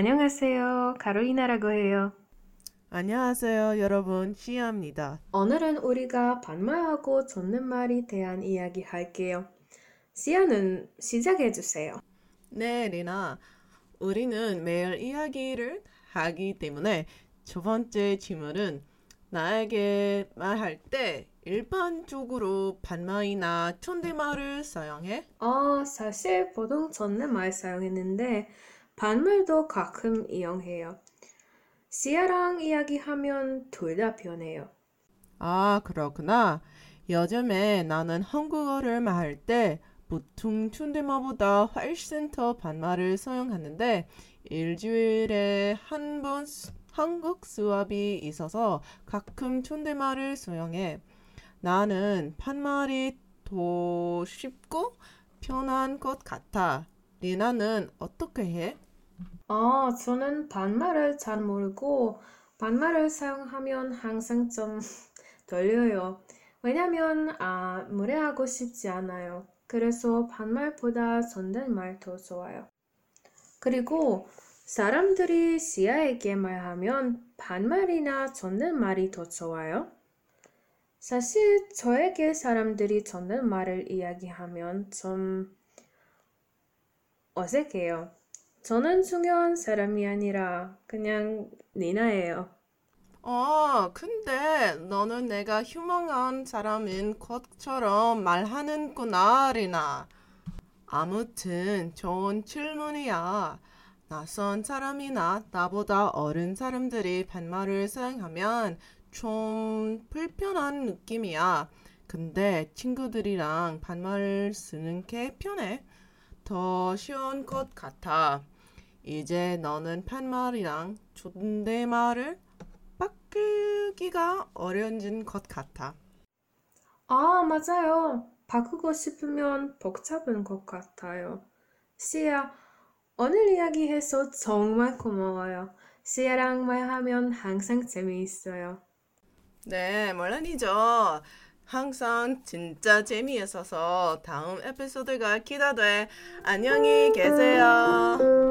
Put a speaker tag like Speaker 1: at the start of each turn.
Speaker 1: 안녕하세요. 가로이나라고 해요.
Speaker 2: 안녕하세요, 여러분. 시아입니다.
Speaker 1: 오늘은 우리가 반말하고 존댓말에 대한 이야기 할게요. 시아는 시작해 주세요.
Speaker 2: 네, 리나. 우리는 매일 이야기를 하기 때문에 첫 번째 질문은 나에게 말할 때 일반적으로 반말이나 존댓말을 사용해?
Speaker 1: 어, 사실 보통 존댓말 사용했는데 반말도 가끔 이용해요. 시아랑 이야기하면 둘 다 편해요.
Speaker 2: 아, 그렇구나. 요즘에 나는 한국어를 말할 때 보통 존댓말보다 훨씬 더 반말을 사용하는데 일주일에 한 번 한국 수업이 있어서 가끔 존댓말을 사용해. 나는 반말이 더 쉽고 편한 것 같아. 리나는 어떻게 해?
Speaker 1: 아, 저는 반말을 잘 모르고 반말을 사용하면 항상 좀 떨려요. 왜냐면 아, 무례하고 싶지 않아요. 그래서 반말보다 존댓말 더 좋아요. 그리고 사람들이 시아에게 말하면 반말이나 존댓말이 더 좋아요. 사실 저에게 사람들이 존댓말을 이야기하면 좀 어색해요. 저는 중요한 사람이 아니라 그냥 니나예요.
Speaker 2: 어, 근데 너는 내가 유명한 사람인 것처럼 말하는구나, 리나. 아무튼 좋은 질문이야. 낯선 사람이나 나보다 어린 사람들이 반말을 사용하면 좀 불편한 느낌이야. 근데 친구들이랑 반말을 쓰는 게 편해. 더 쉬운 것 같아. 이제 너는 반말이랑 존댓말을 바꾸기가 어려워진 것 같아.
Speaker 1: 아, 맞아요. 바꾸고 싶으면 복잡한 것 같아요. 시아, 오늘 이야기해서 정말 고마워요. 시아랑 말하면 항상 재미있어요.
Speaker 2: 네, 물론이죠. 항상 진짜 재미있어서 다음 에피소드가 기대돼. 안녕히 계세요.